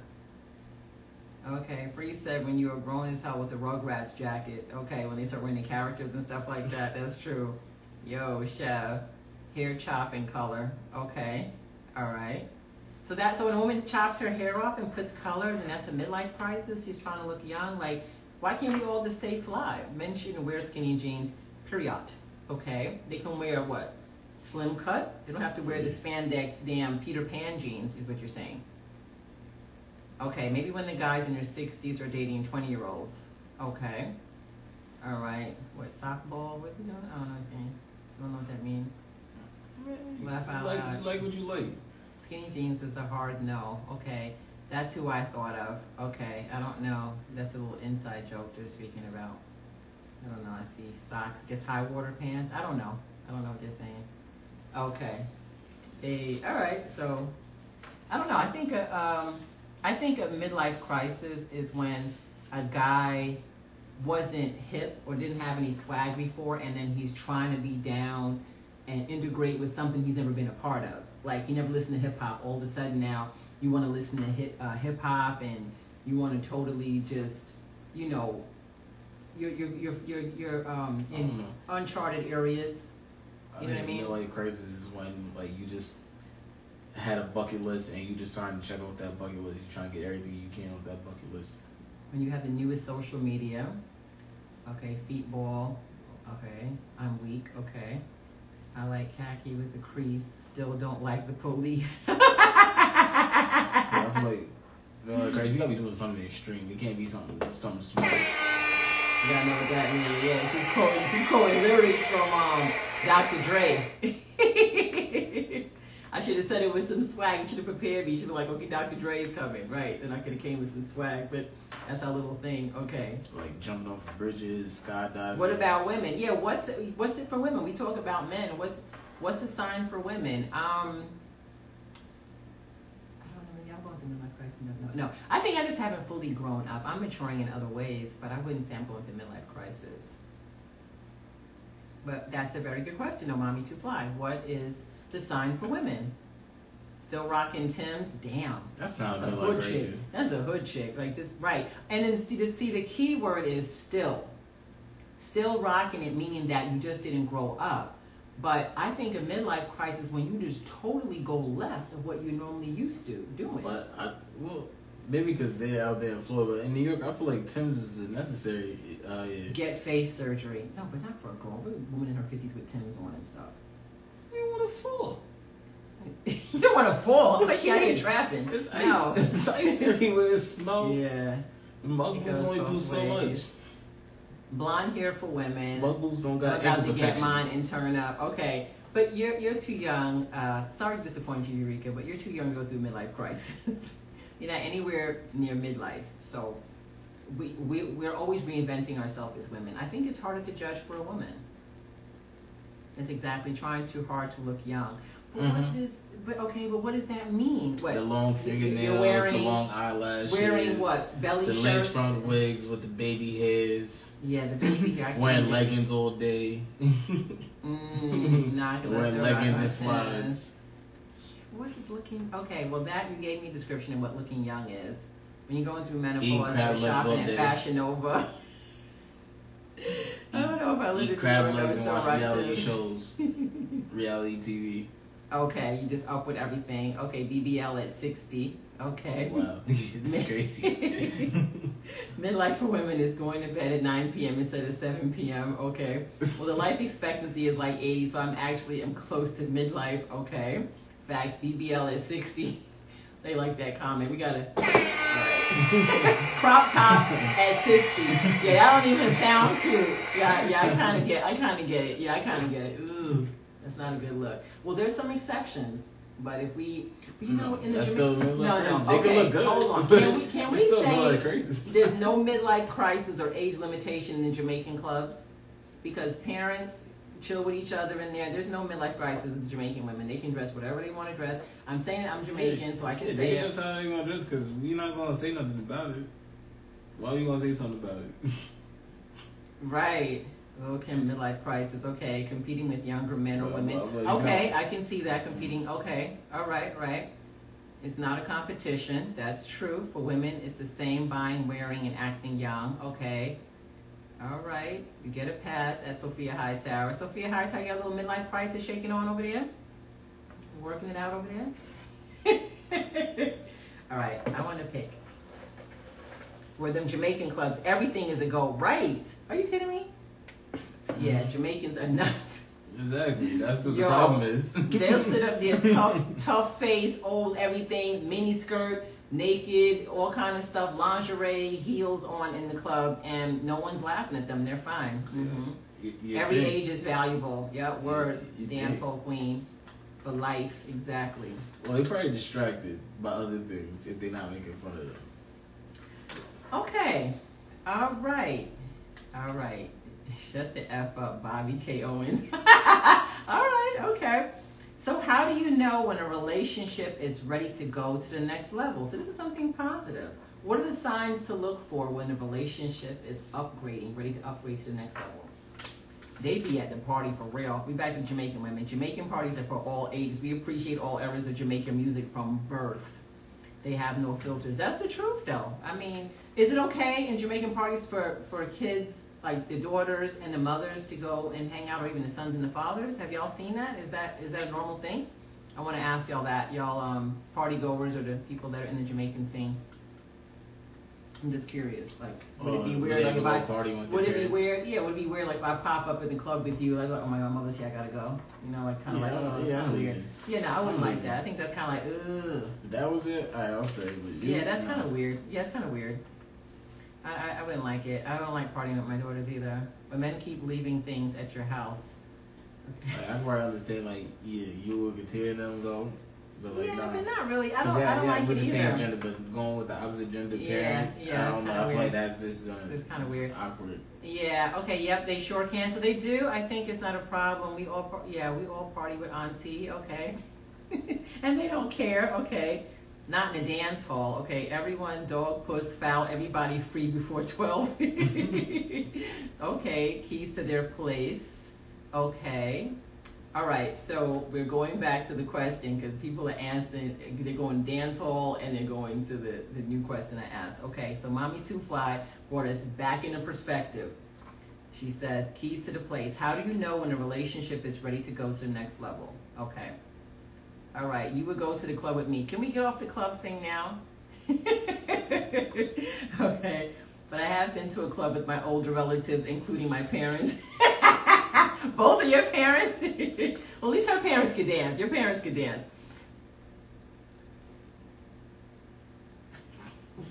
Okay, Free said when you were grown as hell with the Rugrats jacket. Okay, when they start wearing the characters and stuff like that, that's true. Yo, chef, hair chopping color. Okay, all right. So that so when a woman chops her hair off and puts color, then that's a midlife crisis. She's trying to look young. Like, why can't we all just stay fly? Men shouldn't wear skinny jeans. Period. Okay, they can wear what? Slim cut. They don't have to wear the mm-hmm. spandex damn Peter Pan jeans. Is what you're saying. Okay, maybe when the guys in their 60s are dating 20 year olds. Okay. All right. What, softball? What you doing? I don't know what I'm saying. I don't know what that means. Laugh out like, loud. like what you like. Skinny jeans is a hard no. Okay. That's who I thought of. Okay, I don't know. That's a little inside joke they're speaking about. I don't know. I see socks, I guess high water pants. I don't know. I don't know what they're saying. Okay. They, all right. So, I don't know. I think a, um, I think a midlife crisis is when a guy wasn't hip or didn't have any swag before, and then he's trying to be down and integrate with something he's never been a part of. Like he never listened to hip hop. All of a sudden now you want to listen to hip uh, hip hop and you want to totally just, you know, you're you're you're you're, you're um, in know. uncharted areas. I You know what I mean? midlife crisis is when like you just had a bucket list and you just starting to check off that bucket list. You're trying to get everything you can with that bucket list. When you have the newest social media. Okay, feet ball. Okay, I'm weak. Okay. I like khaki with the crease. Still don't like the police. Yeah, I feel like midlife crisis. You gotta be doing something extreme. It can't be something something small. Gotta know what that means. Yeah, she's quoting, she's quoting lyrics from um, Dr. Dre. I should have said it with some swag. You should have prepared me. You should have like, okay, Dr. Dre's coming, right? Then I could have came with some swag. But that's our little thing. Okay. Like jumping off of bridges, skydiving. What about women? Yeah, what's it, what's it for women? We talk about men. What's what's the sign for women? Um, I don't know. Y'all going through midlife crisis? No. I think I just haven't fully grown up. I'm maturing in other ways, but I wouldn't say I'm going through midlife crisis. But that's a very good question, oh mommy to fly. What is the sign for women? Still rocking Timbs? Damn. That's not That's a hood chick. crisis. That's a hood chick. Like this, right? And then see, the see the key word is still. Still rocking it, meaning that you just didn't grow up. But I think a midlife crisis when you just totally go left of what you normally used to doing. But I well maybe because they're out there in Florida, in New York, I feel like Timbs is necessary. Uh, yeah. Get face surgery. No, but not for a girl. We're a woman in her fifties with Timbs on and stuff. You don't want to fall? you don't want to fall. But she out here trapping. It's no. ice. It's ice everywhere. It's snow. Yeah. Muck It boots only do so much. Blonde hair for women. much. Muck boots don't I'm got about ankle to get mine and turn up. Okay, but you're you're too young. Uh, sorry to disappoint you, Eureka, but you're too young to go through midlife crisis. you're not anywhere near midlife, so we we we're always reinventing ourselves as women. I think it's harder to judge for a woman. It's exactly trying too hard to look young. But what Mhm. does? But okay, but what does that mean? What The long fingernails, wearing- the long eyelashes, wearing what belly the lace front wigs with the baby hairs, Yeah, the baby hair. Wearing leggings all day, Mm, nah, wearing leggings and slides. What is looking? Okay, well that you gave me a description of what looking young is. When you're going through menopause, crab or legs shopping at. Fashion Nova. I don't know if I live Eat crab legs and watch reality shows, reality TV. Okay, you just up with everything. Okay, BBL at 60. Okay. Wow, it's crazy. Midlife for women is going to bed at 9 p.m. instead of 7 p.m. Okay. Well, the life expectancy is like 80, so I'm actually I'm close to midlife. Okay. Facts. BBL at 60. They like that comment. We gotta. Crop tops at 60. Yeah, that don't even sound cute. Yeah, yeah, I kind of get. I kind of get it. Yeah, I kind of get it. Ooh, that's not a good look. Well, there's some exceptions, but if we, you know, in the That's Jamaican- still no, no. They okay, can look good. hold on. Can we, can we still say there's no midlife crisis or age limitation in the Jamaican clubs because parents chill with each other in there. There's no midlife crisis with Jamaican women. They can dress whatever they want to dress. I'm saying I'm Jamaican, so I can Yeah, say they can it. just how they gonna dress because we not gonna say nothing about it. Why are you gonna say something about it? Right. Okay, midlife crisis. Okay, competing with younger men or Well, women. well, Okay, know. I can see that competing. Okay, all right, right. It's not a competition. That's true. For women, it's the same buying, wearing, and acting young. Okay. All right. You get a pass at Sophia Hightower. Sophia Hightower, you got a little midlife crisis shaking on over there? Working it out over there? all right, I want to pick. Where them Jamaican clubs, everything is a go. Right. Are you kidding me? Yeah, mm-hmm. Jamaicans are nuts. Exactly. That's what Yo. the problem is. They'll sit up there, tough, tough face, old everything, mini skirt, naked, all kind of stuff, lingerie, heels on in the club, and no one's laughing at them. They're fine. hmm You- you Every think. age is valuable. Yep, word. You Dance think. hall queen. For life, exactly. Well, they're probably distracted by other things if they're not making fun of them. Okay. All right. All right. Shut the F up, Bobby K. Owens. All right. Okay. So, how do you know when a relationship is ready to go to the next level? So, this is something positive. What are the signs to look for when a relationship is upgrading, ready to upgrade to the next level? They be at the party for real. We back to Jamaican women. Jamaican parties are for all ages. We appreciate all eras of Jamaican music from birth. They have no filters. That's the truth, though. I mean, is it okay in Jamaican parties for for kids like the daughters and the mothers to go and hang out, or even the sons and the fathers? Have y'all seen that? Is that is that a normal thing? I want to ask y'all that, y'all um, party goers or the people that are in the Jamaican scene. I'm just curious. Like, would it be Uh, weird? Like, if I would it be weird? Yeah, would it be weird like if I pop up at the club with you, like, oh my god, mother's here, I gotta go. You know, like kind of Yeah, like, oh, it's yeah, kind of weird. Yeah, no, I wouldn't I'm like that. I think that's kind of like, ugh. That was it. I'll stay. But you, Yeah, that's kind of weird. Yeah, it's kind of weird. I, I, I wouldn't like it. I don't like partying with my daughters either. But men keep leaving things at your house. Like, I can probably understand, like, yeah, you would continue them go, but like, yeah, nah. but not really. I don't. yeah, I don't yeah, like with it the same either. gender, but going with the opposite gender Yeah, parent, yeah, I don't know. I feel weird. like that's just gonna. It's kinda weird. Awkward. Yeah. Okay. Yep. They sure can. So they do. I think it's not a problem. We all. par- Yeah. We all party with Auntie. Okay. and they don't care. Okay. Not in a dance hall. Okay. Everyone, dog, puss, foul. Everybody free before twelve. okay. Keys to their place. Okay. All right, so we're going back to the question because people are answering. They're going dance hall and they're going to the, the new question I asked. Okay, so Mommy Two Fly brought us back into perspective. She says, keys to the place. How do you know when a relationship is ready to go to the next level? Okay. All right, you would go to the club with me. Can we get off the club thing now? okay, but I have been to a club with my older relatives, including my parents. Both of your parents? well, at least her parents could dance. Your parents could dance.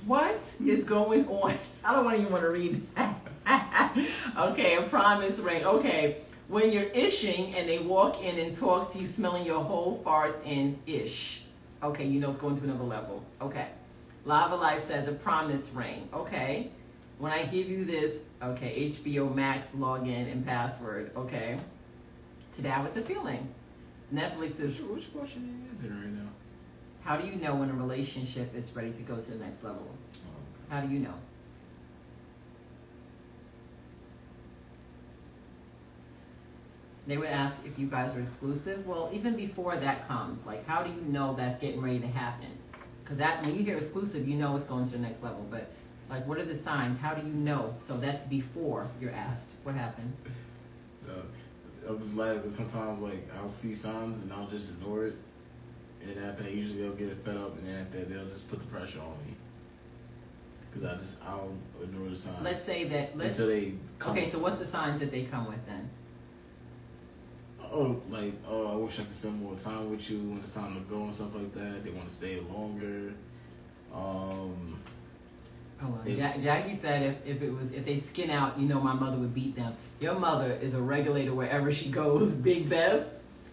What is going on? I don't even want to read that. okay, a promise ring. Okay, when you're ishing and they walk in and talk to you, smelling your whole farts and ish. Okay, you know it's going to another level. Okay. Lava Life says a promise ring. Okay. When I give you this, okay, HBO Max login and password. Okay. Today I was a feeling. Netflix is which question are you answering right now? how do you know when a relationship is ready to go to the next level? Oh, How do you know? They would ask if you guys are exclusive. Well, even before that comes, like, how do you know that's getting ready to happen? Because that when you hear exclusive, you know it's going to the next level. But like, what are the signs? How do you know? So that's before you're asked. What happened? Uh, I was 'cause sometimes like I'll see signs and I'll just ignore it, and after that, usually they'll get fed up, and then after that, they'll just put the pressure on me. Cause I just I'll ignore the signs Let's say that. Let's. until they come. Okay, so what's the signs that they come with then? Oh, like oh, I wish I could spend more time with you when it's time to go and stuff like that. They want to stay longer. Um, Oh, well, They- Ja- Jackie said if, if it was if they skin out, you know my mother would beat them. Your mother is a regulator wherever she goes, Big Bev.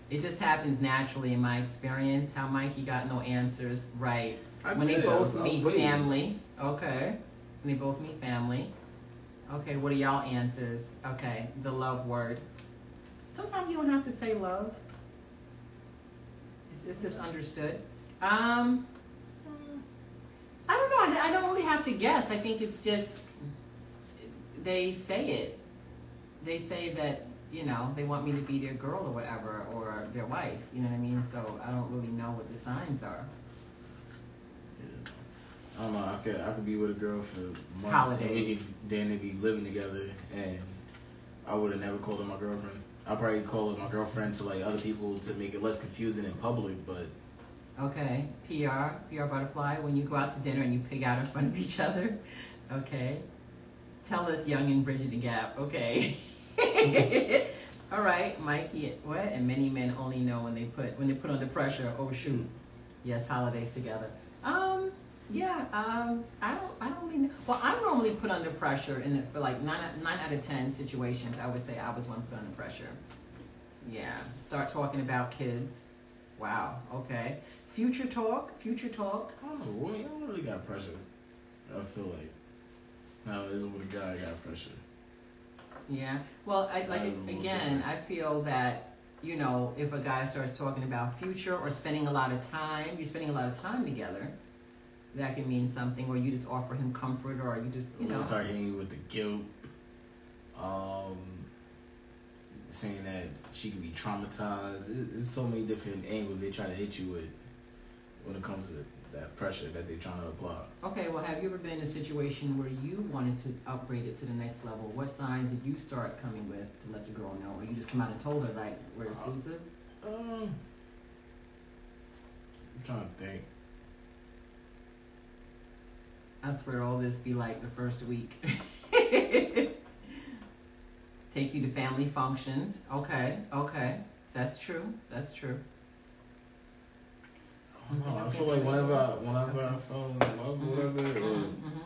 It just happens naturally in my experience. How Mikey got no answers, right? I when they did, I both I was meet waiting. family, okay. When they both meet family, okay. What are y'all answers? Okay, the love word. Sometimes you don't have to say love. It's, it's just understood. Um, I don't know. I, I don't really have to guess. I think it's just they say it. They say that you know they want me to be their girl or whatever, or their wife. You know what I mean? So I don't really know what the signs are. I don't know. I could I could be with a girl for months and we Holidays. could then be living together, and I would have never called her my girlfriend. I probably call her my girlfriend to like other people to make it less confusing in public, but Okay, PR, PR butterfly. When you go out to dinner and you pig out in front of each other. Okay. Tell us, young and Bridget the Gap. Okay. All right, Mikey. What? And many men only know when they put when they put under pressure. Oh shoot. Yes, holidays together. Um. Yeah. Um. I don't. I don't mean. Well, I'm normally put under pressure in it for like nine nine out of ten situations. I would say I was one put under pressure. Yeah. Start talking about kids. Wow. Okay. Future talk. Future talk. I don't know. We don't really got pressure. I feel like. now this is with a guy got pressure. Yeah. Well, I like again. I feel that you know if a guy starts talking about future or spending a lot of time, you're spending a lot of time together. That can mean something, or you just offer him comfort, or you just you know. start hitting you with the guilt. Um, saying that she could be traumatized. There's so many different angles they try to hit you with when it comes to that pressure that they're trying to apply. Okay. Well, have you ever been in a situation where you wanted to upgrade it to the next level? What signs did you start coming with to let the girl know, or you just come out and told her like we're exclusive? Um, I'm trying to think. I swear all this be like the first week. Take you to family functions. Okay, okay. That's true. That's true. I. I feel like whenever I, whenever I fell in love or whatever, it was, Mm-hmm.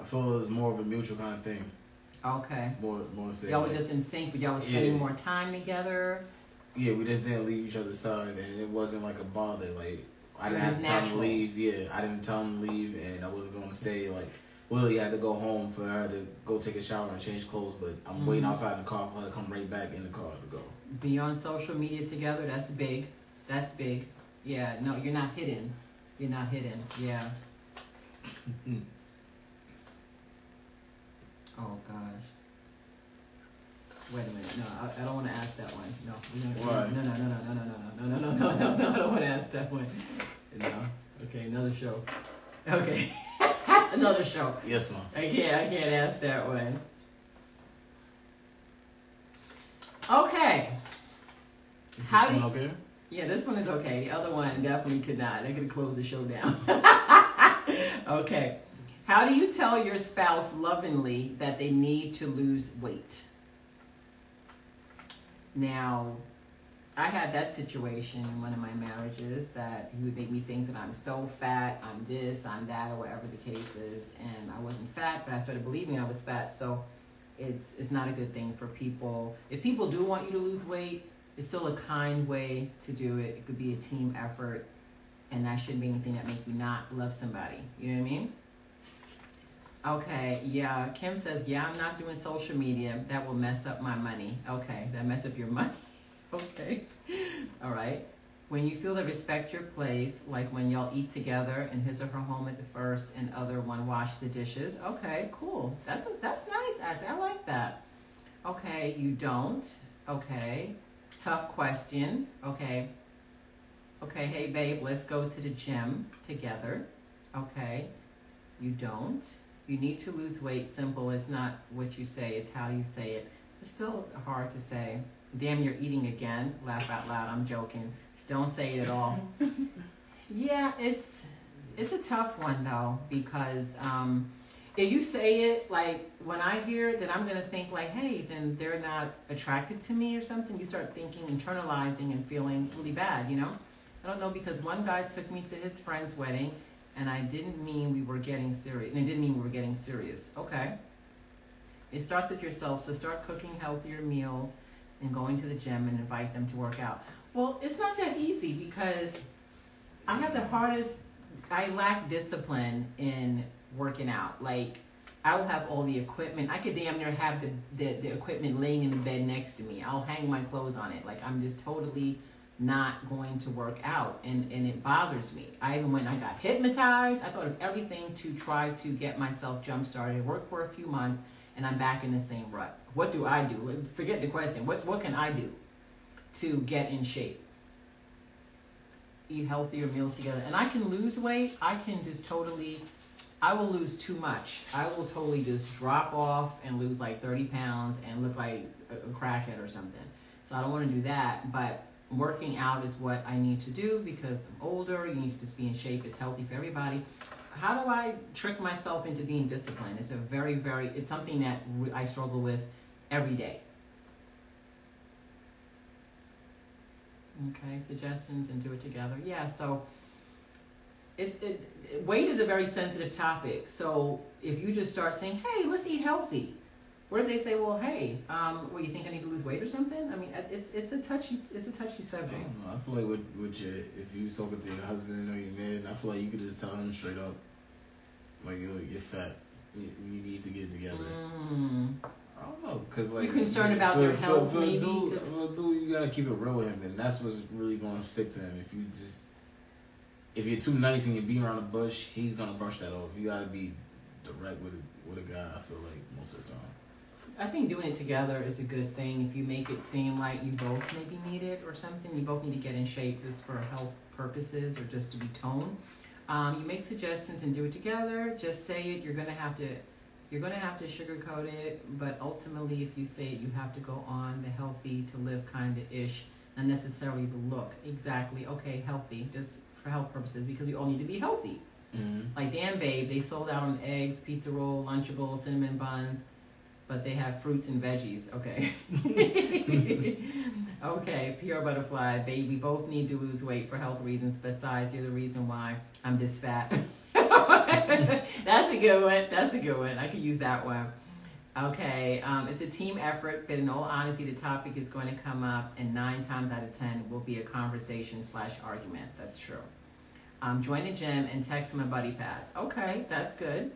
I feel it was more of a mutual kind of thing. Okay. More, more say. Y'all were like- just in sync, but y'all was spending Yeah. more time together. Yeah, we just didn't leave each other's side, and it wasn't like a bother. Like I didn't have to tell him to leave. Yeah, I didn't tell him to leave, and I wasn't going to stay. Like Willie had to go home for her to go take a shower and change clothes, but I'm waiting Mhm. outside in the car for her to come right back in the car to go. Be on social media together. That's big. That's big. Yeah. No, you're not hidden. You're not hidden. Yeah. Oh gosh. Wait a minute. No, I, I don't want to ask that one. No. don't- Why? No, no, no, no, no, no, no, no, no, no, no, no, no. I don't want to ask that one. No. Okay, another show. Okay. another show. Yes, ma'am. I can't. I can't ask that one. Okay. Is this do one okay? Yeah, this one is okay. The other one definitely could not. They could have closed the show down. okay. How do you tell your spouse lovingly that they need to lose weight? Now, I had that situation in one of my marriages that he would make me think that I'm so fat, I'm this, I'm that, or whatever the case is, and I wasn't fat, but I started believing I was fat. So, it's it's not a good thing for people. If people do want you to lose weight, it's still a kind way to do it. It could be a team effort, and that shouldn't be anything that make you not love somebody. You know what I mean? Okay, yeah. Kim says, yeah, I'm not doing social media. That will mess up my money. Okay, that mess up your money. okay, all right. When you feel to respect your place, like when y'all eat together in his or her home at the first, and other one wash the dishes. Okay, cool. That's that's nice. Actually, I like that. Okay, you don't. Okay, tough question. Okay. Okay, hey babe, let's go to the gym together. Okay. You don't. You need to lose weight. Simple. It's not what you say, it's how you say it. It's still hard to say. Damn, you're eating again. Laugh out loud. I'm joking. Don't say it at all. yeah, it's it's a tough one though because um, if you say it like when I hear it, then I'm gonna think like, hey, then they're not attracted to me or something. You start thinking, internalizing, and feeling really bad. You know, I don't know because one guy took me to his friend's wedding, and I didn't mean we were getting serious. And it didn't mean we were getting serious. Okay. It starts with yourself, so start cooking healthier meals and going to the gym and invite them to work out. Well, it's not that easy because I have the hardest. I lack discipline in working out. Like I will have all the equipment. I could damn near have the, the, the equipment laying in the bed next to me. I'll hang my clothes on it. Like I'm just totally not going to work out and, and it bothers me. I even when I got hypnotized, I thought of everything to try to get myself jump started. It worked for a few months and I'm back in the same rut. What do I do? Forget the question. What what can I do to get in shape? Eat healthier meals together. And I can lose weight. I can just totally I will lose too much. I will totally just drop off and lose like 30 pounds and look like a, a crackhead or something. So I don't want to do that, but working out is what I need to do because I'm older. You need to just be in shape. It's healthy for everybody. How do I trick myself into being disciplined? It's a very, very, it's something that I struggle with every day. Okay, suggestions and do it together. Yeah, so it's, it, weight is a very sensitive topic. So if you just start saying, hey, let's eat healthy, What if they say, well, hey, um, well, you think I need to lose weight or something? I mean, it's it's a touchy it's a touchy subject. don't. I feel like with, with your if you talking to your husband or your man, I feel like you could just tell him straight up, like yo, you're fat. You, you need to get together. Mm. I don't know, cause like You're concerned about for, their for, health, for maybe, A dude, for dude, you gotta keep it real with him, and that's what's really gonna stick to him. If you just if you're too nice and you beat around the bush, he's gonna brush that off. You gotta be direct with with a guy. I feel like most of the time. I think doing it together is a good thing. If you make it seem like you both maybe need it or something, you both need to get in shape just for health purposes or just to be toned. Um, you make suggestions and do it together. Just say it. You're gonna have to, you're gonna have to sugarcoat it. But ultimately, if you say it, you have to go on the healthy to live kind of ish, not necessarily the look. Exactly. Okay, healthy, just for health purposes because we all need to be healthy. Mm-hmm. Like Dan Babe, they sold out on eggs, pizza roll, Lunchables, cinnamon buns, but they have fruits and veggies. Okay. okay, PR Butterfly, babe, we both need to lose weight for health reasons. Besides, you're the reason why I'm this fat. That's a good one. That's a good one. I could use that one. Okay, um, it's a team effort, but in all honesty, the topic is going to come up, and nine times out of ten will be a conversation slash argument. That's true. Um, join the gym and text my buddy pass. Okay, that's good.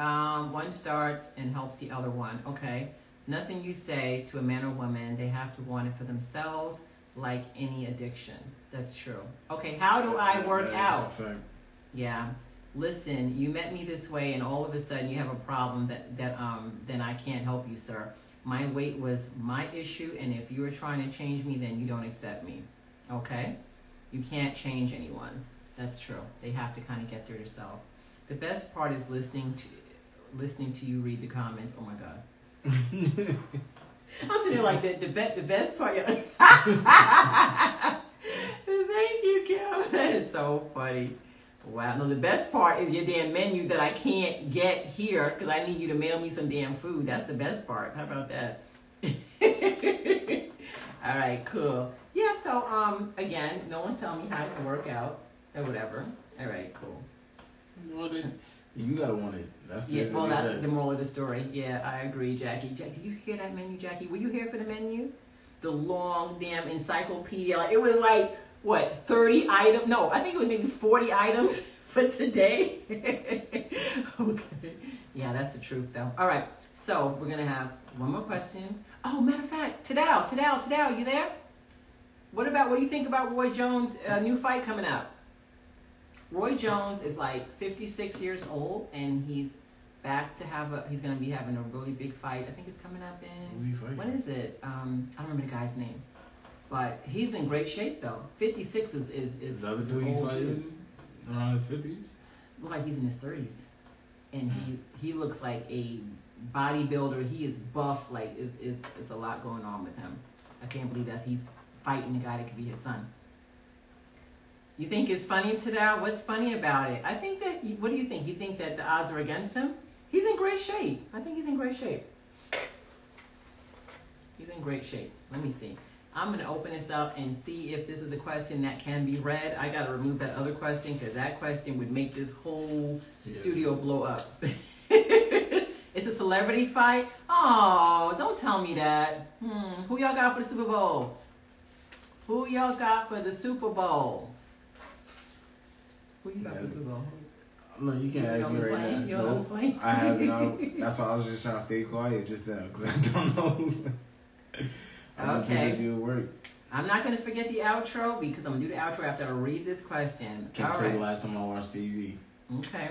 Um, one starts and helps the other one. Okay. Nothing you say to a man or woman, they have to want it for themselves, like any addiction. That's true. Okay, how do I work out? Yeah. Listen, you met me this way, and all of a sudden you have a problem that that um then I can't help you, sir. My weight was my issue, and if you are trying to change me, then you don't accept me. Okay? You can't change anyone. That's true. They have to kind of get there themselves. The best part is listening to listening to you read the comments. Oh my god. I'm sitting there like the the, be- the best part. Thank you, Kim. That is so funny. Wow. No, the best part is your damn menu that I can't get here because I need you to mail me some damn food. That's the best part. How about that? All right, cool. Yeah, so um again, no one's telling me how to work out or whatever. All right, cool. Well, then, you gotta want it. That's Yeah, it. well, that's the moral of the story. Yeah, I agree, Jackie. Jackie, did you hear that menu, Jackie? Were you here for the menu? The long damn encyclopedia. Like, it was like what thirty items? No, I think it was maybe forty items for today. okay. Yeah, that's the truth, though. All right, so we're gonna have one more question. Oh, matter of fact, Tadao, Tadao, Tadao, you there? What about what do you think about Roy Jones' uh, new fight coming up? Roy Jones is like 56 years old, and he's back to have a. He's gonna be having a really big fight. I think it's coming up in. When is it? Um, I don't remember the guy's name, but he's in great shape though. 56 is is is, Is the other dude an he old fighting around his fifties? Look like he's in his 30s, and he he looks like a bodybuilder. He is buff. Like it's it's it's a lot going on with him. I can't believe that he's fighting the guy that could be his son. You think it's funny to that? What's funny about it? I think that. What do you think? You think that the odds are against him? He's in great shape. I think he's in great shape. He's in great shape. Let me see. I'm gonna open this up and see if this is a question that can be read. I gotta remove that other question because that question would make this whole Yeah. studio blow up. it's a celebrity fight. Oh, don't tell me that. Hmm. Who y'all got for the Super Bowl? Who y'all got for the Super Bowl? Who you got Yeah. Super Bowl? No, you can't You ask me right playing? now. No? I have no. That's why I was just trying to stay quiet just now because I don't know. I'm Okay. busy work. I'm not gonna forget the outro because I'm gonna do the outro after I read this question. Can't All tell right. the last time I watched TV. Okay.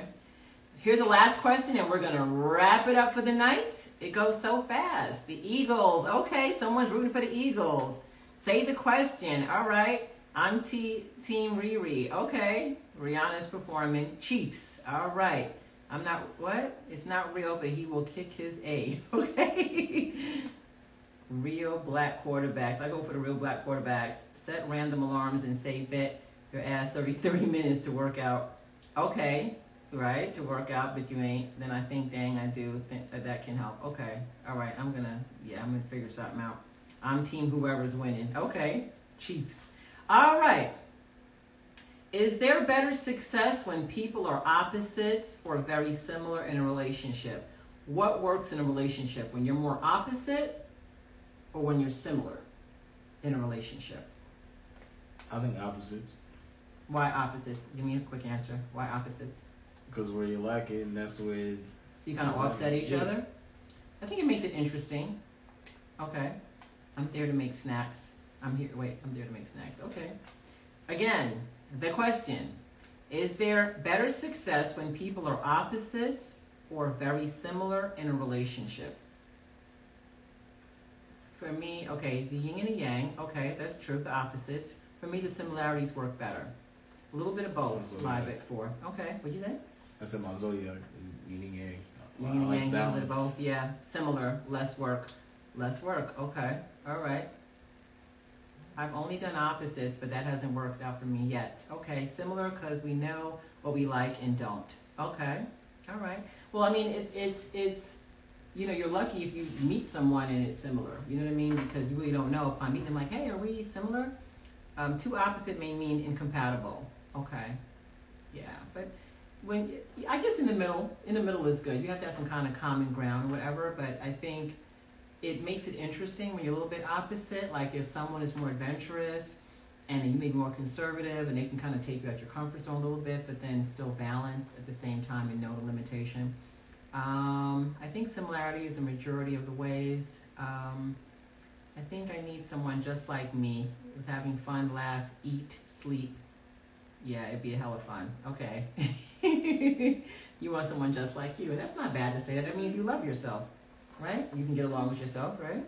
Here's the last question, and we're gonna wrap it up for the night. It goes so fast. The Eagles. Okay, someone's rooting for the Eagles. Say the question. All right. I'm T Team Riri. Okay. Rihanna's performing. Chiefs. All right. I'm not what? It's not real, but he will kick his A. Okay. real black quarterbacks. I go for the real black quarterbacks. Set random alarms and say bet your ass 30, 30 minutes to work out. Okay, right, to work out, but you ain't. Then I think, dang, I do think that that can help. Okay, all right, I'm gonna, yeah, I'm gonna figure something out. I'm team whoever's winning. Okay, Chiefs. All right. Is there better success when people are opposites or very similar in a relationship? what works in a relationship when you're more opposite or when you're similar in a relationship? I think opposites. Why opposites? Give me a quick answer. Why opposites? Because where you lack it, and that's where. So you kind of offset each Yeah. other? I think it makes it interesting. Okay. I'm there to make snacks. I'm here. Wait, I'm there to make snacks. Okay. Again, the question Is there better success when people are opposites or very similar in a relationship? For me, okay, the yin and the yang, okay, that's true, the opposites. For me, the similarities work better. A little bit of both, okay. at four. Okay, what'd you say? I said my zodiac is yin and yang. Yin and yang, a little bit of both, yeah, similar, less work, less work, okay, all right. I've only done opposites, but that hasn't worked out for me yet. Okay, similar because we know what we like and don't. Okay, all right. Well, I mean, it's it's it's, you know, you're lucky if you meet someone and it's similar. You know what I mean? Because you really don't know upon meeting them. Like, hey, are we similar? Um, two opposite may mean incompatible. Okay, yeah, but when I guess in the middle, in the middle is good. You have to have some kind of common ground or whatever. But I think it makes it interesting when you're a little bit opposite. Like if someone is more adventurous, and you may be more conservative, and they can kind of take you out your comfort zone a little bit, but then still balance at the same time and know the limitation. Um, I think similarity is a majority of the ways. Um, I think I need someone just like me, with having fun, laugh, eat, sleep. Yeah, it'd be a hell of fun. Okay. you want someone just like you. And that's not bad to say that. That means you love yourself, right? You can get along with yourself, right?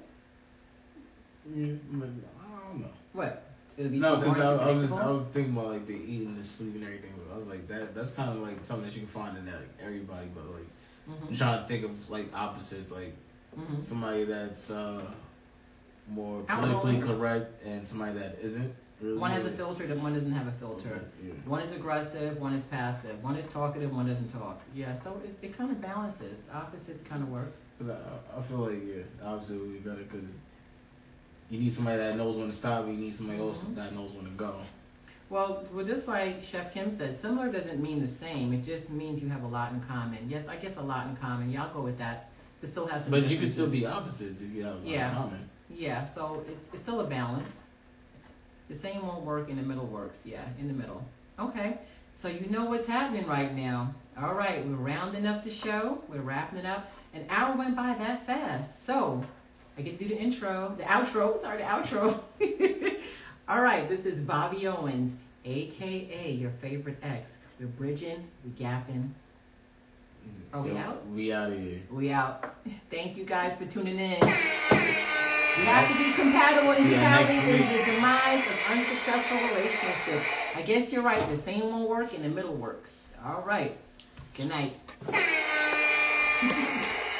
Yeah, but I don't know. What? It would be No, because I, I was just, I was thinking about like the eating, the sleep, and everything. But I was like that. That's kind of like something that you can find in like everybody. But like I'm Mhm, trying to think of like opposites, like mhm. somebody that's uh, more politically correct and somebody that isn't. Really One has a filter, the one doesn't have a filter. Yeah. One is aggressive, one is passive. One is talkative, one doesn't talk. Yeah, so it, it kind of balances. Opposites kind of work. Cause I, I feel like yeah, obviously it would be better because you need somebody that knows when to stop. You need somebody else Mhm. that knows when to go. Well, well, just like Chef Kim said, similar doesn't mean the same. It just means you have a lot in common. Yes, I guess a lot in common. Y'all yeah, go with that. But still have some. But you can still be opposites if you have a lot Yeah. in common. Yeah, so it's it's still a balance. The same won't work, in the middle works. Yeah, in the middle. Okay, so you know what's happening right now. All right, we're rounding up the show. We're wrapping it up. An hour went by that fast. So I get to do the intro, the outro. Sorry, the outro. All right, this is Bobby Owens, aka your favorite ex. We're bridging, we're gapping, Are we out? We out of here. we out. Thank you guys for tuning in. We have to be compatible. See ya Incompatibility next is week. the demise of unsuccessful relationships. I guess you're right. The same won't work and the middle works. All right. Good night. あ!